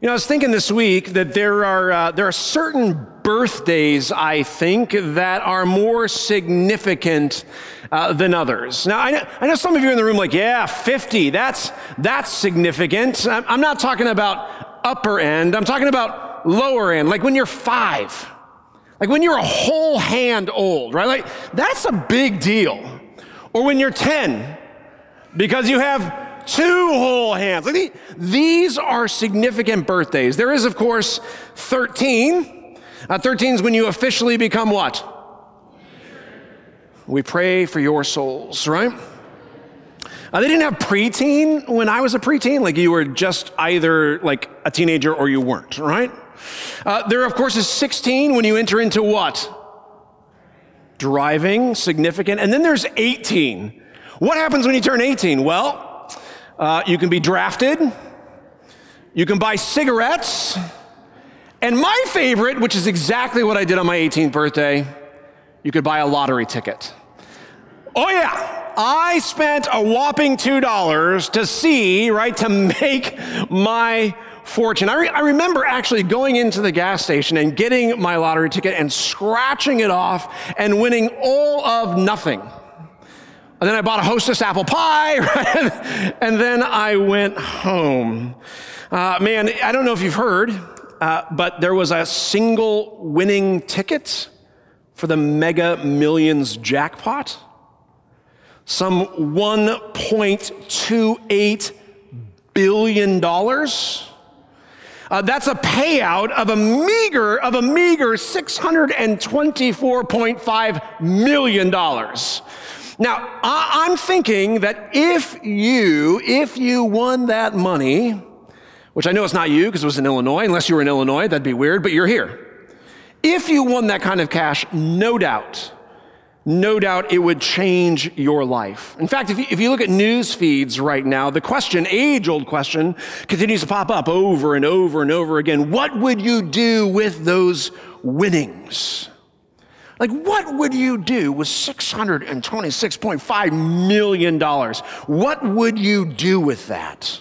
You know, I was thinking this week that there are, uh, there are certain birthdays, I think, that are more significant uh, than others. Now, I know, I know, some of you in the room like, yeah, 50, that's, that's significant. I'm not talking about upper end, I'm talking about lower end, like when you're five, like when you're a whole hand old, right? Like, that's a big deal. Or when you're 10, because you have two whole hands. These are significant birthdays. There is, of course, 13. Uh, 13 is when you officially become what? We pray for your souls, right? Uh, they didn't have preteen when I was a preteen. Like you were just either like a teenager or you weren't, right? Uh, there, of course, is 16 when you enter into what? Driving, significant. And then there's 18. What happens when you turn 18? Well, uh, you can be drafted. You can buy cigarettes. And my favorite, which is exactly what I did on my 18th birthday, you could buy a lottery ticket. Oh, yeah. I spent a whopping $2 to see, right, to make my fortune. I, re- I, remember actually going into the gas station and getting my lottery ticket and scratching it off and winning all of nothing. And then I bought a hostess apple pie, right? and then I went home. Uh, man, I don't know if you've heard, uh, but there was a single winning ticket for the Mega Millions jackpot. Some $1.28 billion. Uh, that's a payout of a meager, of a meager $624.5 million. Now, I'm thinking that if you, if you won that money, which I know it's not you because it was in Illinois, unless you were in Illinois, that'd be weird, but you're here. If you won that kind of cash, no doubt, no doubt it would change your life. In fact, if you, if you look at news feeds right now, the question, age old question, continues to pop up over and over and over again. What would you do with those winnings? Like, what would you do with $626.5 million? What would you do with that?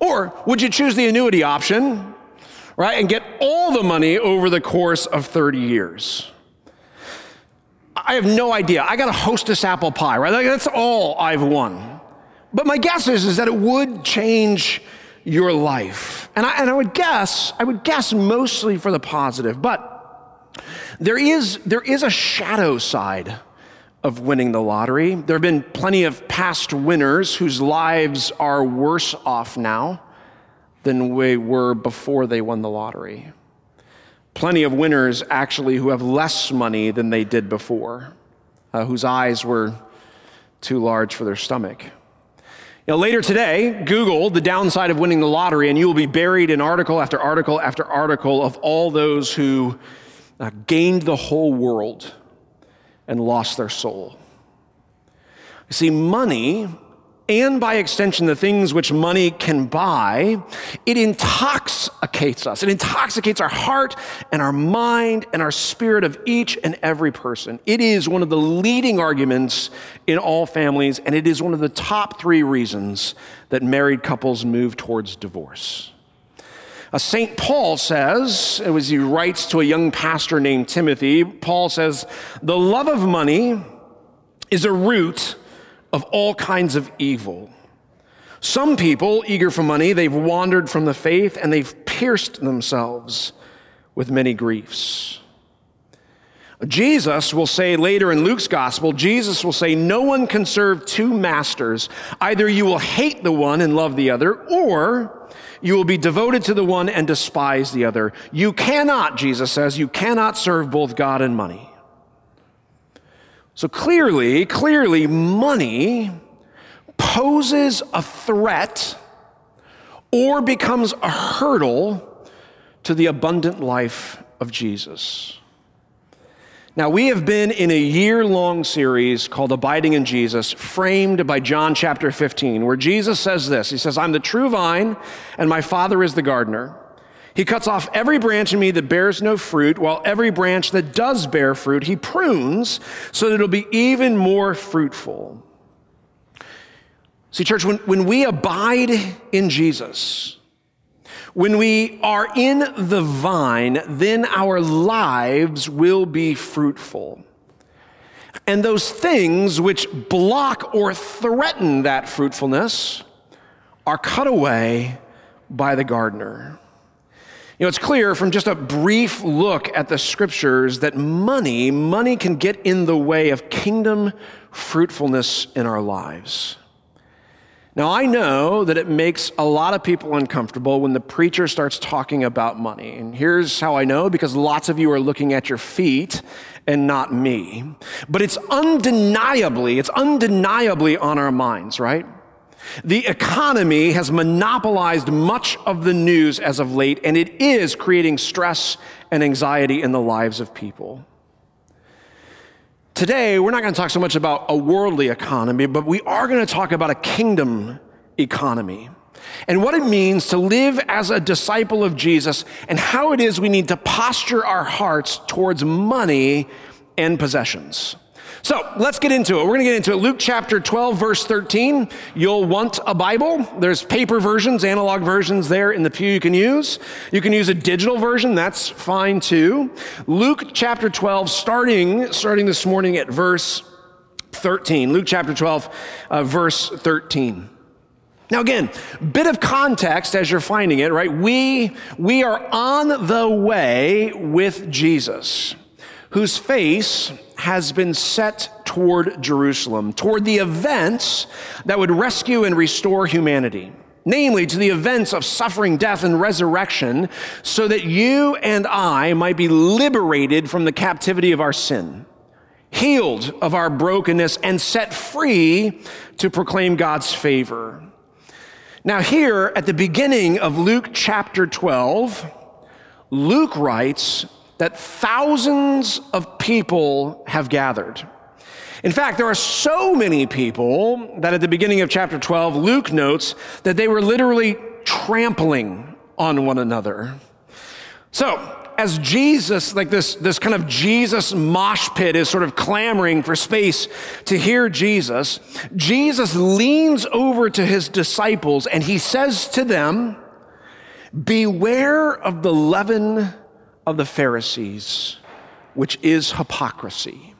Or would you choose the annuity option, right, and get all the money over the course of 30 years? I have no idea. I got a hostess apple pie, right? That's all I've won. But my guess is, is that it would change your life. And I, and I would guess, I would guess mostly for the positive. But there is, there is a shadow side of winning the lottery. There have been plenty of past winners whose lives are worse off now than they were before they won the lottery. Plenty of winners actually who have less money than they did before, uh, whose eyes were too large for their stomach. Later today, Google the downside of winning the lottery, and you will be buried in article after article after article of all those who uh, gained the whole world and lost their soul. You see, money, and by extension, the things which money can buy, it intoxicates us. It intoxicates our heart and our mind and our spirit of each and every person. It is one of the leading arguments in all families, and it is one of the top three reasons that married couples move towards divorce. St. Paul says, as he writes to a young pastor named Timothy, Paul says, the love of money is a root of all kinds of evil. Some people, eager for money, they've wandered from the faith and they've pierced themselves with many griefs. Jesus will say later in Luke's gospel, Jesus will say, No one can serve two masters. Either you will hate the one and love the other, or you will be devoted to the one and despise the other. You cannot, Jesus says, you cannot serve both God and money. So clearly, clearly, money poses a threat or becomes a hurdle to the abundant life of Jesus. Now, we have been in a year long series called Abiding in Jesus, framed by John chapter 15, where Jesus says this He says, I'm the true vine, and my Father is the gardener. He cuts off every branch in me that bears no fruit, while every branch that does bear fruit, he prunes so that it'll be even more fruitful. See, church, when, when we abide in Jesus, When we are in the vine, then our lives will be fruitful. And those things which block or threaten that fruitfulness are cut away by the gardener. You know, it's clear from just a brief look at the scriptures that money, money can get in the way of kingdom fruitfulness in our lives. Now, I know that it makes a lot of people uncomfortable when the preacher starts talking about money. And here's how I know because lots of you are looking at your feet and not me. But it's undeniably, it's undeniably on our minds, right? The economy has monopolized much of the news as of late, and it is creating stress and anxiety in the lives of people. Today, we're not going to talk so much about a worldly economy, but we are going to talk about a kingdom economy and what it means to live as a disciple of Jesus and how it is we need to posture our hearts towards money and possessions. So let's get into it. We're going to get into it. Luke chapter 12, verse 13. You'll want a Bible. There's paper versions, analog versions there in the pew you can use. You can use a digital version. That's fine too. Luke chapter 12, starting, starting this morning at verse 13. Luke chapter 12, uh, verse 13. Now again, bit of context as you're finding it, right? We, we are on the way with Jesus, whose face has been set toward Jerusalem, toward the events that would rescue and restore humanity. Namely, to the events of suffering, death, and resurrection, so that you and I might be liberated from the captivity of our sin, healed of our brokenness, and set free to proclaim God's favor. Now, here at the beginning of Luke chapter 12, Luke writes that thousands of people have gathered. In fact, there are so many people that at the beginning of chapter 12, Luke notes that they were literally trampling on one another. So, as Jesus, like this, this kind of Jesus mosh pit is sort of clamoring for space to hear Jesus, Jesus leans over to his disciples and he says to them, Beware of the leaven of the Pharisees, which is hypocrisy.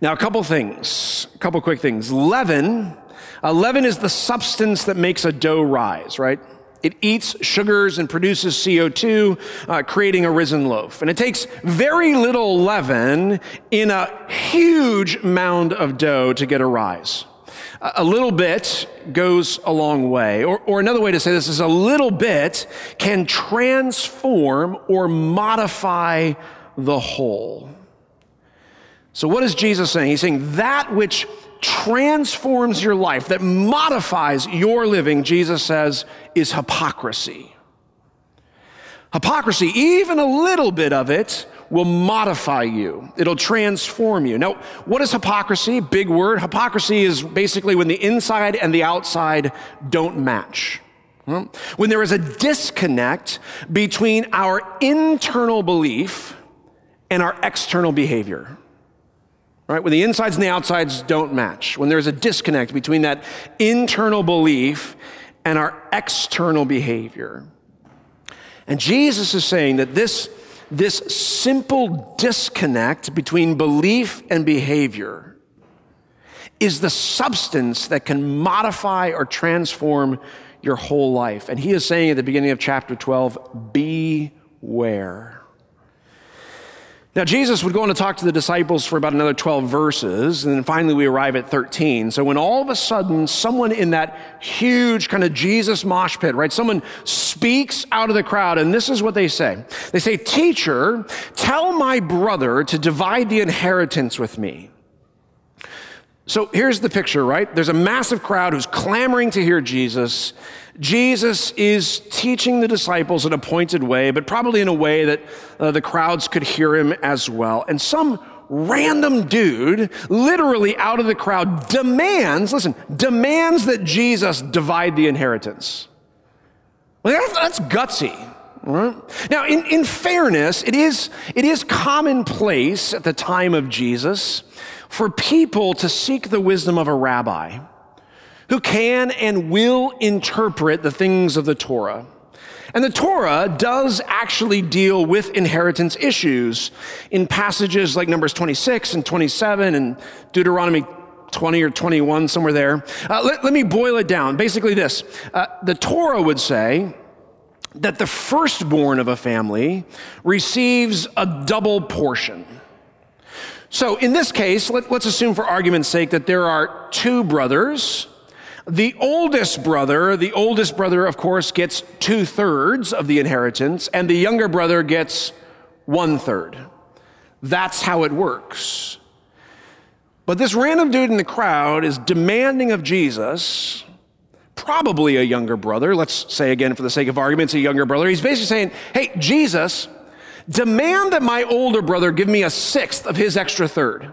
Now, a couple things, a couple quick things. Leaven, uh, leaven is the substance that makes a dough rise, right? It eats sugars and produces CO2, uh, creating a risen loaf. And it takes very little leaven in a huge mound of dough to get a rise a little bit goes a long way. Or, or another way to say this is a little bit can transform or modify the whole. So, what is Jesus saying? He's saying that which transforms your life, that modifies your living, Jesus says, is hypocrisy. Hypocrisy, even a little bit of it, will modify you. It'll transform you. Now, what is hypocrisy? Big word. Hypocrisy is basically when the inside and the outside don't match. When there is a disconnect between our internal belief and our external behavior. Right? When the insides and the outsides don't match. When there's a disconnect between that internal belief and our external behavior. And Jesus is saying that this this simple disconnect between belief and behavior is the substance that can modify or transform your whole life. And he is saying at the beginning of chapter 12, beware. Now, Jesus would go on to talk to the disciples for about another 12 verses, and then finally we arrive at 13. So, when all of a sudden someone in that huge kind of Jesus mosh pit, right, someone speaks out of the crowd, and this is what they say They say, Teacher, tell my brother to divide the inheritance with me. So, here's the picture, right? There's a massive crowd who's clamoring to hear Jesus. Jesus is teaching the disciples in a pointed way, but probably in a way that uh, the crowds could hear him as well. And some random dude, literally out of the crowd, demands, listen, demands that Jesus divide the inheritance. Well, that's, that's gutsy. Right? Now, in, in fairness, it is, it is commonplace at the time of Jesus for people to seek the wisdom of a rabbi who can and will interpret the things of the Torah. And the Torah does actually deal with inheritance issues in passages like Numbers 26 and 27 and Deuteronomy 20 or 21, somewhere there. Uh, let, let, me boil it down. Basically, this uh, the Torah would say that the firstborn of a family receives a double portion. So, in this case, let, let's assume for argument's sake that there are two brothers. The oldest brother, the oldest brother, of course, gets two thirds of the inheritance, and the younger brother gets one third. That's how it works. But this random dude in the crowd is demanding of Jesus, probably a younger brother, let's say again for the sake of argument, it's a younger brother. He's basically saying, Hey, Jesus, demand that my older brother give me a sixth of his extra third.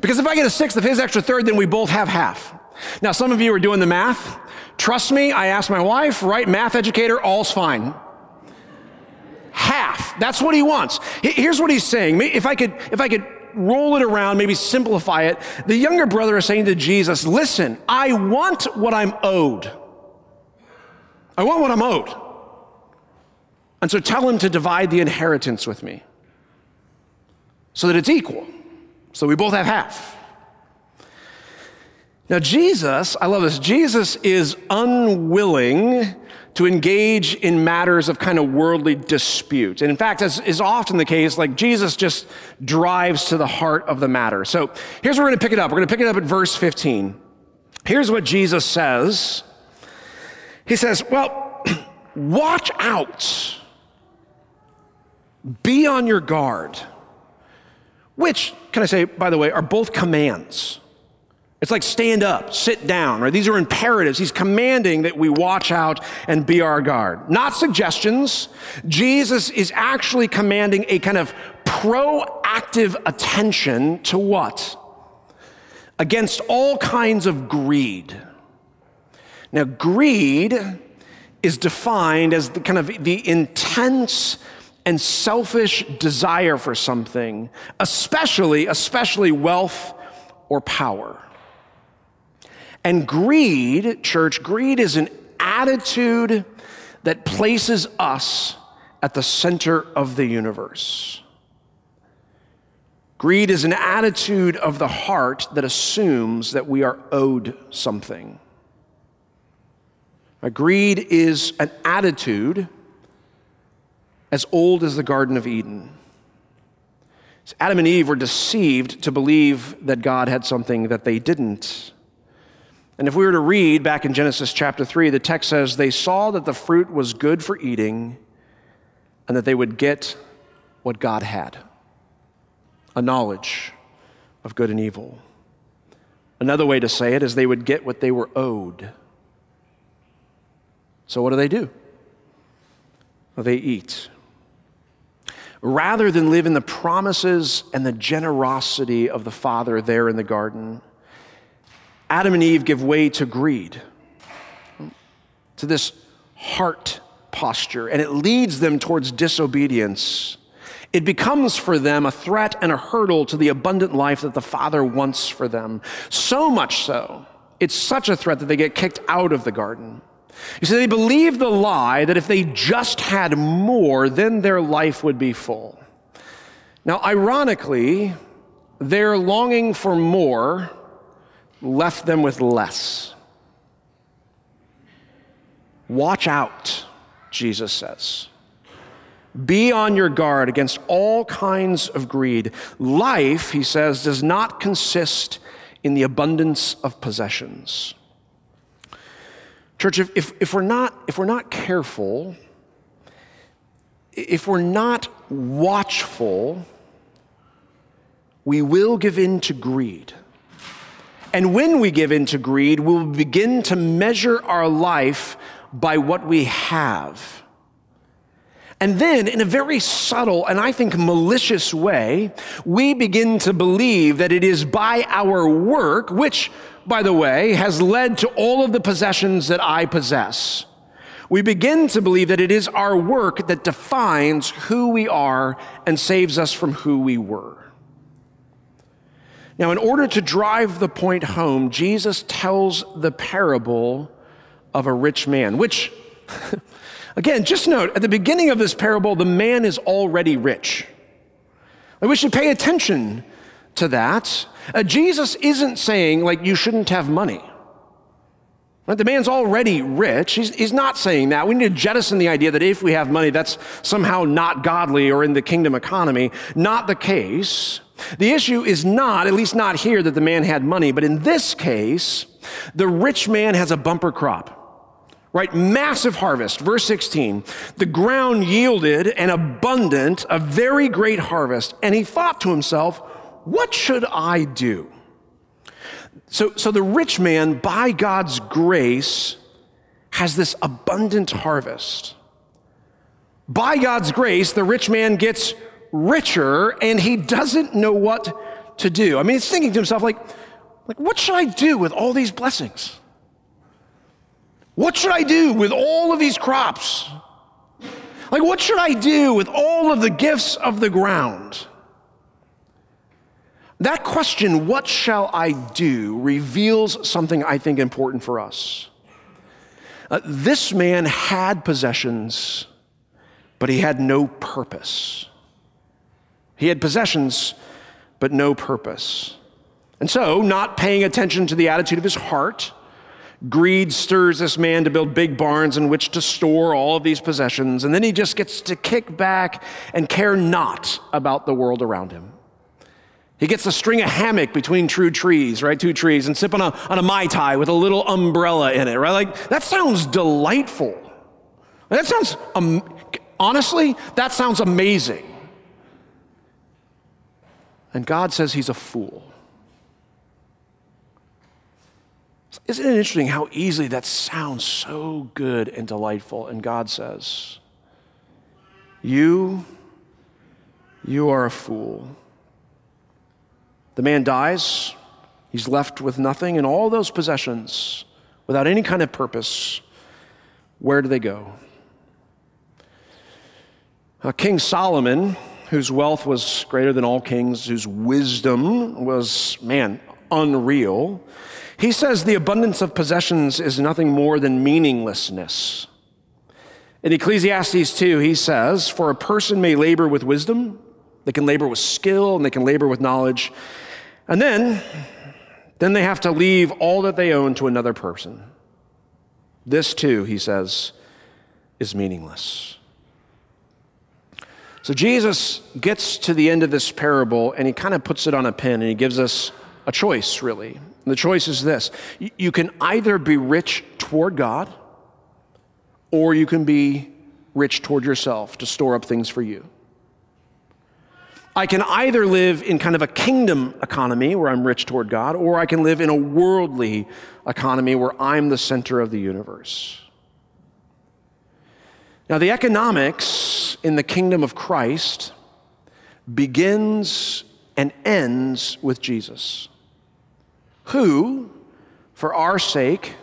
Because if I get a sixth of his extra third, then we both have half. Now, some of you are doing the math. Trust me, I asked my wife, right? Math educator, all's fine. Half. That's what he wants. Here's what he's saying. If I could, if I could roll it around, maybe simplify it. The younger brother is saying to Jesus, Listen, I want what I'm owed. I want what I'm owed. And so tell him to divide the inheritance with me so that it's equal, so we both have half. Now, Jesus, I love this, Jesus is unwilling to engage in matters of kind of worldly dispute. And in fact, as is often the case, like Jesus just drives to the heart of the matter. So here's where we're going to pick it up. We're going to pick it up at verse 15. Here's what Jesus says He says, Well, watch out, be on your guard. Which, can I say, by the way, are both commands. It's like stand up, sit down, right? These are imperatives. He's commanding that we watch out and be our guard. Not suggestions. Jesus is actually commanding a kind of proactive attention to what? Against all kinds of greed. Now, greed is defined as the kind of the intense and selfish desire for something, especially, especially wealth or power. And greed, church, greed is an attitude that places us at the center of the universe. Greed is an attitude of the heart that assumes that we are owed something. Greed is an attitude as old as the Garden of Eden. Adam and Eve were deceived to believe that God had something that they didn't. And if we were to read back in Genesis chapter 3, the text says, They saw that the fruit was good for eating and that they would get what God had a knowledge of good and evil. Another way to say it is they would get what they were owed. So, what do they do? Well, they eat. Rather than live in the promises and the generosity of the Father there in the garden, Adam and Eve give way to greed, to this heart posture, and it leads them towards disobedience. It becomes for them a threat and a hurdle to the abundant life that the Father wants for them. So much so, it's such a threat that they get kicked out of the garden. You see, they believe the lie that if they just had more, then their life would be full. Now, ironically, their longing for more left them with less. Watch out, Jesus says. Be on your guard against all kinds of greed. Life, he says, does not consist in the abundance of possessions. Church, if, if, if, we're not, if we're not careful, if we're not watchful, we will give in to greed. And when we give in to greed, we'll begin to measure our life by what we have. And then, in a very subtle and I think malicious way, we begin to believe that it is by our work, which, by the way, has led to all of the possessions that I possess. We begin to believe that it is our work that defines who we are and saves us from who we were. Now, in order to drive the point home, Jesus tells the parable of a rich man, which Again, just note at the beginning of this parable, the man is already rich. And we should pay attention to that. Uh, Jesus isn't saying, like, you shouldn't have money. Right? The man's already rich. He's, he's not saying that. We need to jettison the idea that if we have money, that's somehow not godly or in the kingdom economy. Not the case. The issue is not, at least not here, that the man had money, but in this case, the rich man has a bumper crop right? Massive harvest. Verse 16, the ground yielded an abundant, a very great harvest. And he thought to himself, what should I do? So, so the rich man, by God's grace, has this abundant harvest. By God's grace, the rich man gets richer and he doesn't know what to do. I mean, he's thinking to himself, like, like what should I do with all these blessings? What should I do with all of these crops? Like, what should I do with all of the gifts of the ground? That question, what shall I do, reveals something I think important for us. Uh, this man had possessions, but he had no purpose. He had possessions, but no purpose. And so, not paying attention to the attitude of his heart, Greed stirs this man to build big barns in which to store all of these possessions, and then he just gets to kick back and care not about the world around him. He gets to string a hammock between two trees, right? Two trees, and sip on a, on a Mai Tai with a little umbrella in it, right? Like, that sounds delightful. That sounds, um, honestly, that sounds amazing. And God says he's a fool. Isn't it interesting how easily that sounds so good and delightful? And God says, You, you are a fool. The man dies, he's left with nothing, and all those possessions without any kind of purpose. Where do they go? Uh, King Solomon, whose wealth was greater than all kings, whose wisdom was, man, unreal, he says the abundance of possessions is nothing more than meaninglessness. In Ecclesiastes 2, he says, For a person may labor with wisdom, they can labor with skill, and they can labor with knowledge. And then, then they have to leave all that they own to another person. This too, he says, is meaningless. So Jesus gets to the end of this parable and he kind of puts it on a pin and he gives us a choice, really. And the choice is this you can either be rich toward God, or you can be rich toward yourself to store up things for you. I can either live in kind of a kingdom economy where I'm rich toward God, or I can live in a worldly economy where I'm the center of the universe. Now, the economics in the kingdom of Christ begins and ends with Jesus who, for our sake,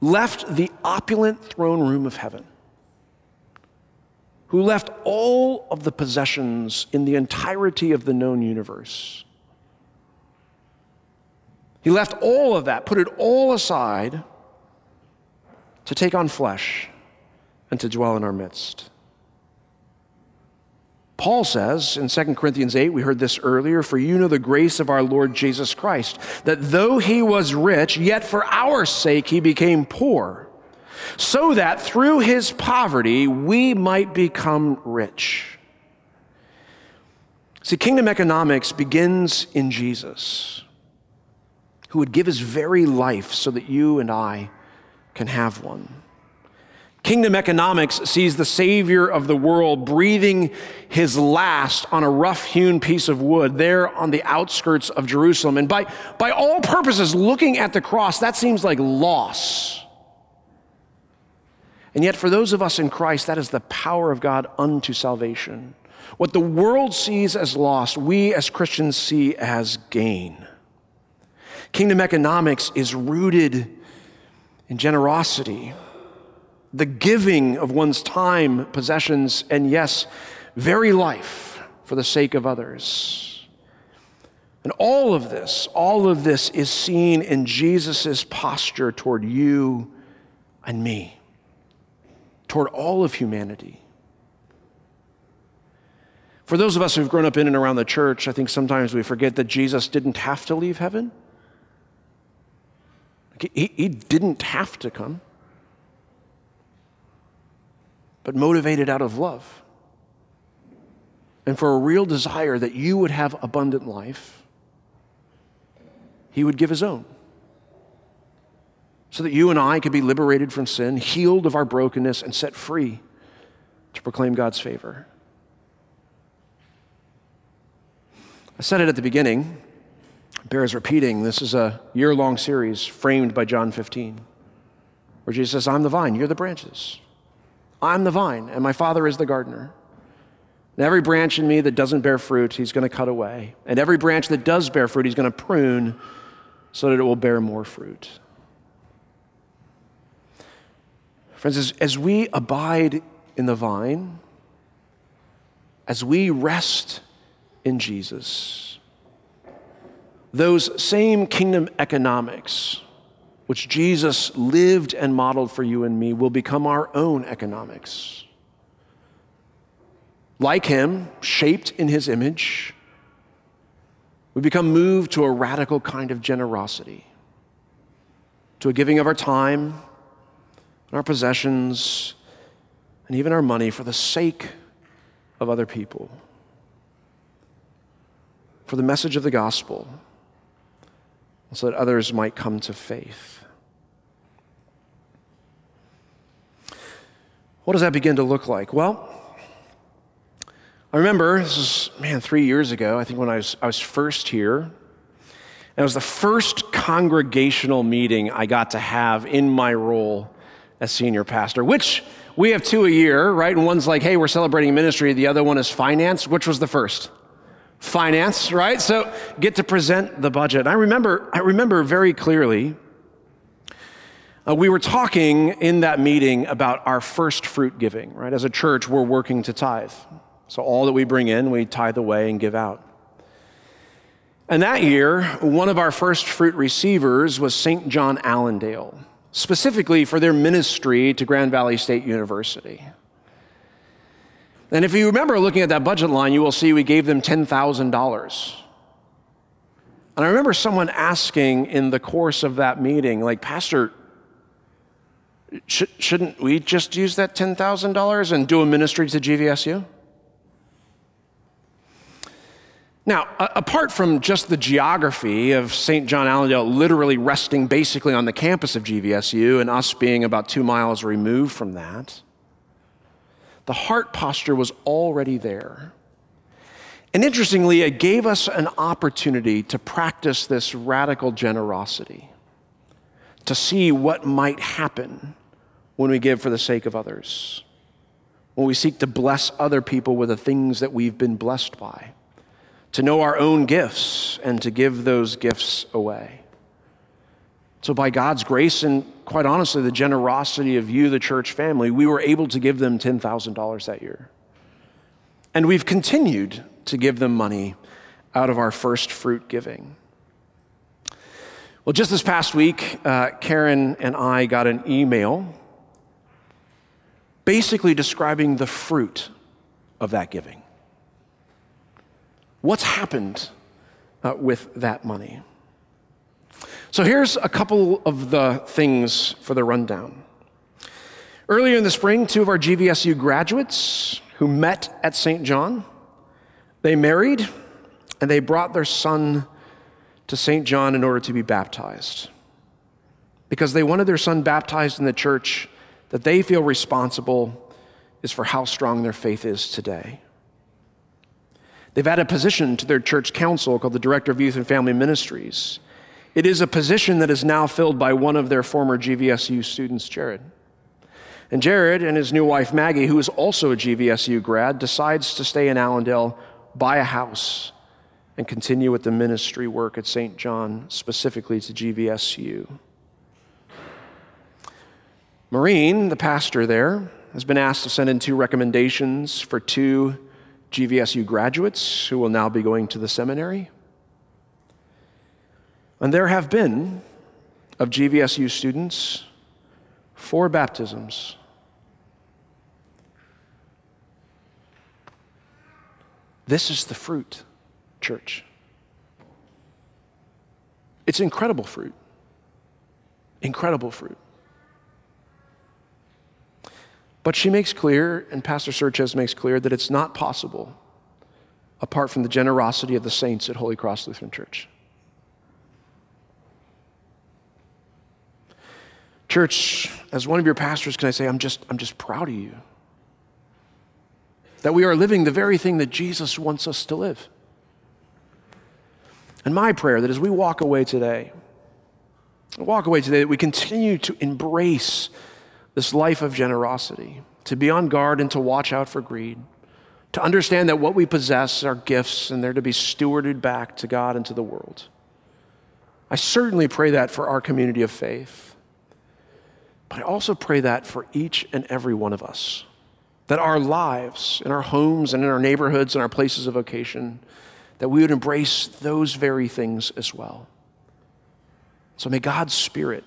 left the opulent throne room of heaven, who left all of the possessions in the entirety of the known universe. He left all of that, put it all aside to take on flesh and to dwell in our midst. Paul says in 2 Corinthians 8, we heard this earlier, for you know the grace of our Lord Jesus Christ, that though he was rich, yet for our sake he became poor, so that through his poverty we might become rich. See, kingdom economics begins in Jesus, who would give his very life so that you and I can have one. Kingdom economics sees the Savior of the world breathing his last on a rough hewn piece of wood there on the outskirts of Jerusalem. And by, by all purposes, looking at the cross, that seems like loss. And yet, for those of us in Christ, that is the power of God unto salvation. What the world sees as loss, we as Christians see as gain. Kingdom economics is rooted in generosity the giving of one's time, possessions, and yes, very life for the sake of others. And all of this, all of this is seen in Jesus' posture toward you and me, toward all of humanity. For those of us who've grown up in and around the church, I think sometimes we forget that Jesus didn't have to leave heaven. He, he didn't have to come, but motivated out of love and for a real desire that you would have abundant life, he would give his own. So that you and I could be liberated from sin, healed of our brokenness, and set free to proclaim God's favor. I said it at the beginning, bears repeating. This is a year long series framed by John 15, where Jesus says, I'm the vine, you're the branches. I'm the vine, and my Father is the gardener. And every branch in me that doesn't bear fruit, he's going to cut away. And every branch that does bear fruit, he's going to prune so that it will bear more fruit. Friends, as, as we abide in the vine, as we rest in Jesus, those same kingdom economics which Jesus lived and modeled for you and me will become our own economics. Like him, shaped in his image, we become moved to a radical kind of generosity, to a giving of our time, and our possessions, and even our money for the sake of other people, for the message of the gospel, so that others might come to faith. What does that begin to look like? Well, I remember, this is, man, three years ago, I think when I was, I was first here. And it was the first congregational meeting I got to have in my role as senior pastor, which we have two a year, right? And one's like, hey, we're celebrating ministry. The other one is finance. Which was the first? Finance, right? So get to present the budget. I remember, I remember very clearly, uh, we were talking in that meeting about our first fruit giving, right? As a church, we're working to tithe. So all that we bring in, we tithe away and give out. And that year, one of our first fruit receivers was St. John Allendale, specifically for their ministry to Grand Valley State University. And if you remember looking at that budget line, you will see we gave them $10,000. And I remember someone asking in the course of that meeting, like, Pastor, sh- shouldn't we just use that $10,000 and do a ministry to GVSU? Now, apart from just the geography of St. John Allendale literally resting basically on the campus of GVSU and us being about two miles removed from that, the heart posture was already there. And interestingly, it gave us an opportunity to practice this radical generosity, to see what might happen when we give for the sake of others, when we seek to bless other people with the things that we've been blessed by to know our own gifts and to give those gifts away. So, by God's grace and quite honestly, the generosity of you, the church family, we were able to give them $10,000 that year. And we've continued to give them money out of our first fruit giving. Well, just this past week, uh, Karen and I got an email basically describing the fruit of that giving. What's happened uh, with that money? So here's a couple of the things for the rundown. Earlier in the spring, two of our GVSU graduates who met at St. John, they married and they brought their son to St. John in order to be baptized. Because they wanted their son baptized in the church that they feel responsible is for how strong their faith is today. They've added a position to their church council called the Director of Youth and Family Ministries. It is a position that is now filled by one of their former GVSU students, Jared. And Jared and his new wife, Maggie, who is also a GVSU grad, decides to stay in Allendale, buy a house, and continue with the ministry work at St. John, specifically to GVSU. Maureen, the pastor there, has been asked to send in two recommendations for two GVSU graduates who will now be going to the seminary. And there have been, of GVSU students, four baptisms. This is the fruit, church. It's incredible fruit. Incredible fruit. But she makes clear, and Pastor Serches makes clear, that it's not possible apart from the generosity of the saints at Holy Cross Lutheran Church. Church, as one of your pastors, can I say, I'm just, I'm just proud of you. That we are living the very thing that Jesus wants us to live. And my prayer that as we walk away today, walk away today, that we continue to embrace this life of generosity, to be on guard and to watch out for greed, to understand that what we possess are gifts and they're to be stewarded back to God and to the world. I certainly pray that for our community of faith. But I also pray that for each and every one of us, that our lives, in our homes and in our neighborhoods and our places of vocation, that we would embrace those very things as well. So may God's Spirit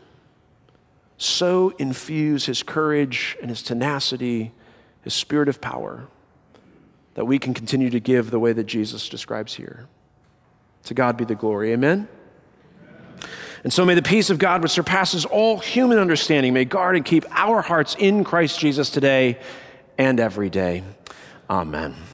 so infuse his courage and his tenacity, his spirit of power, that we can continue to give the way that Jesus describes here. To God be the glory. Amen. And so may the peace of God, which surpasses all human understanding, may guard and keep our hearts in Christ Jesus today and every day. Amen.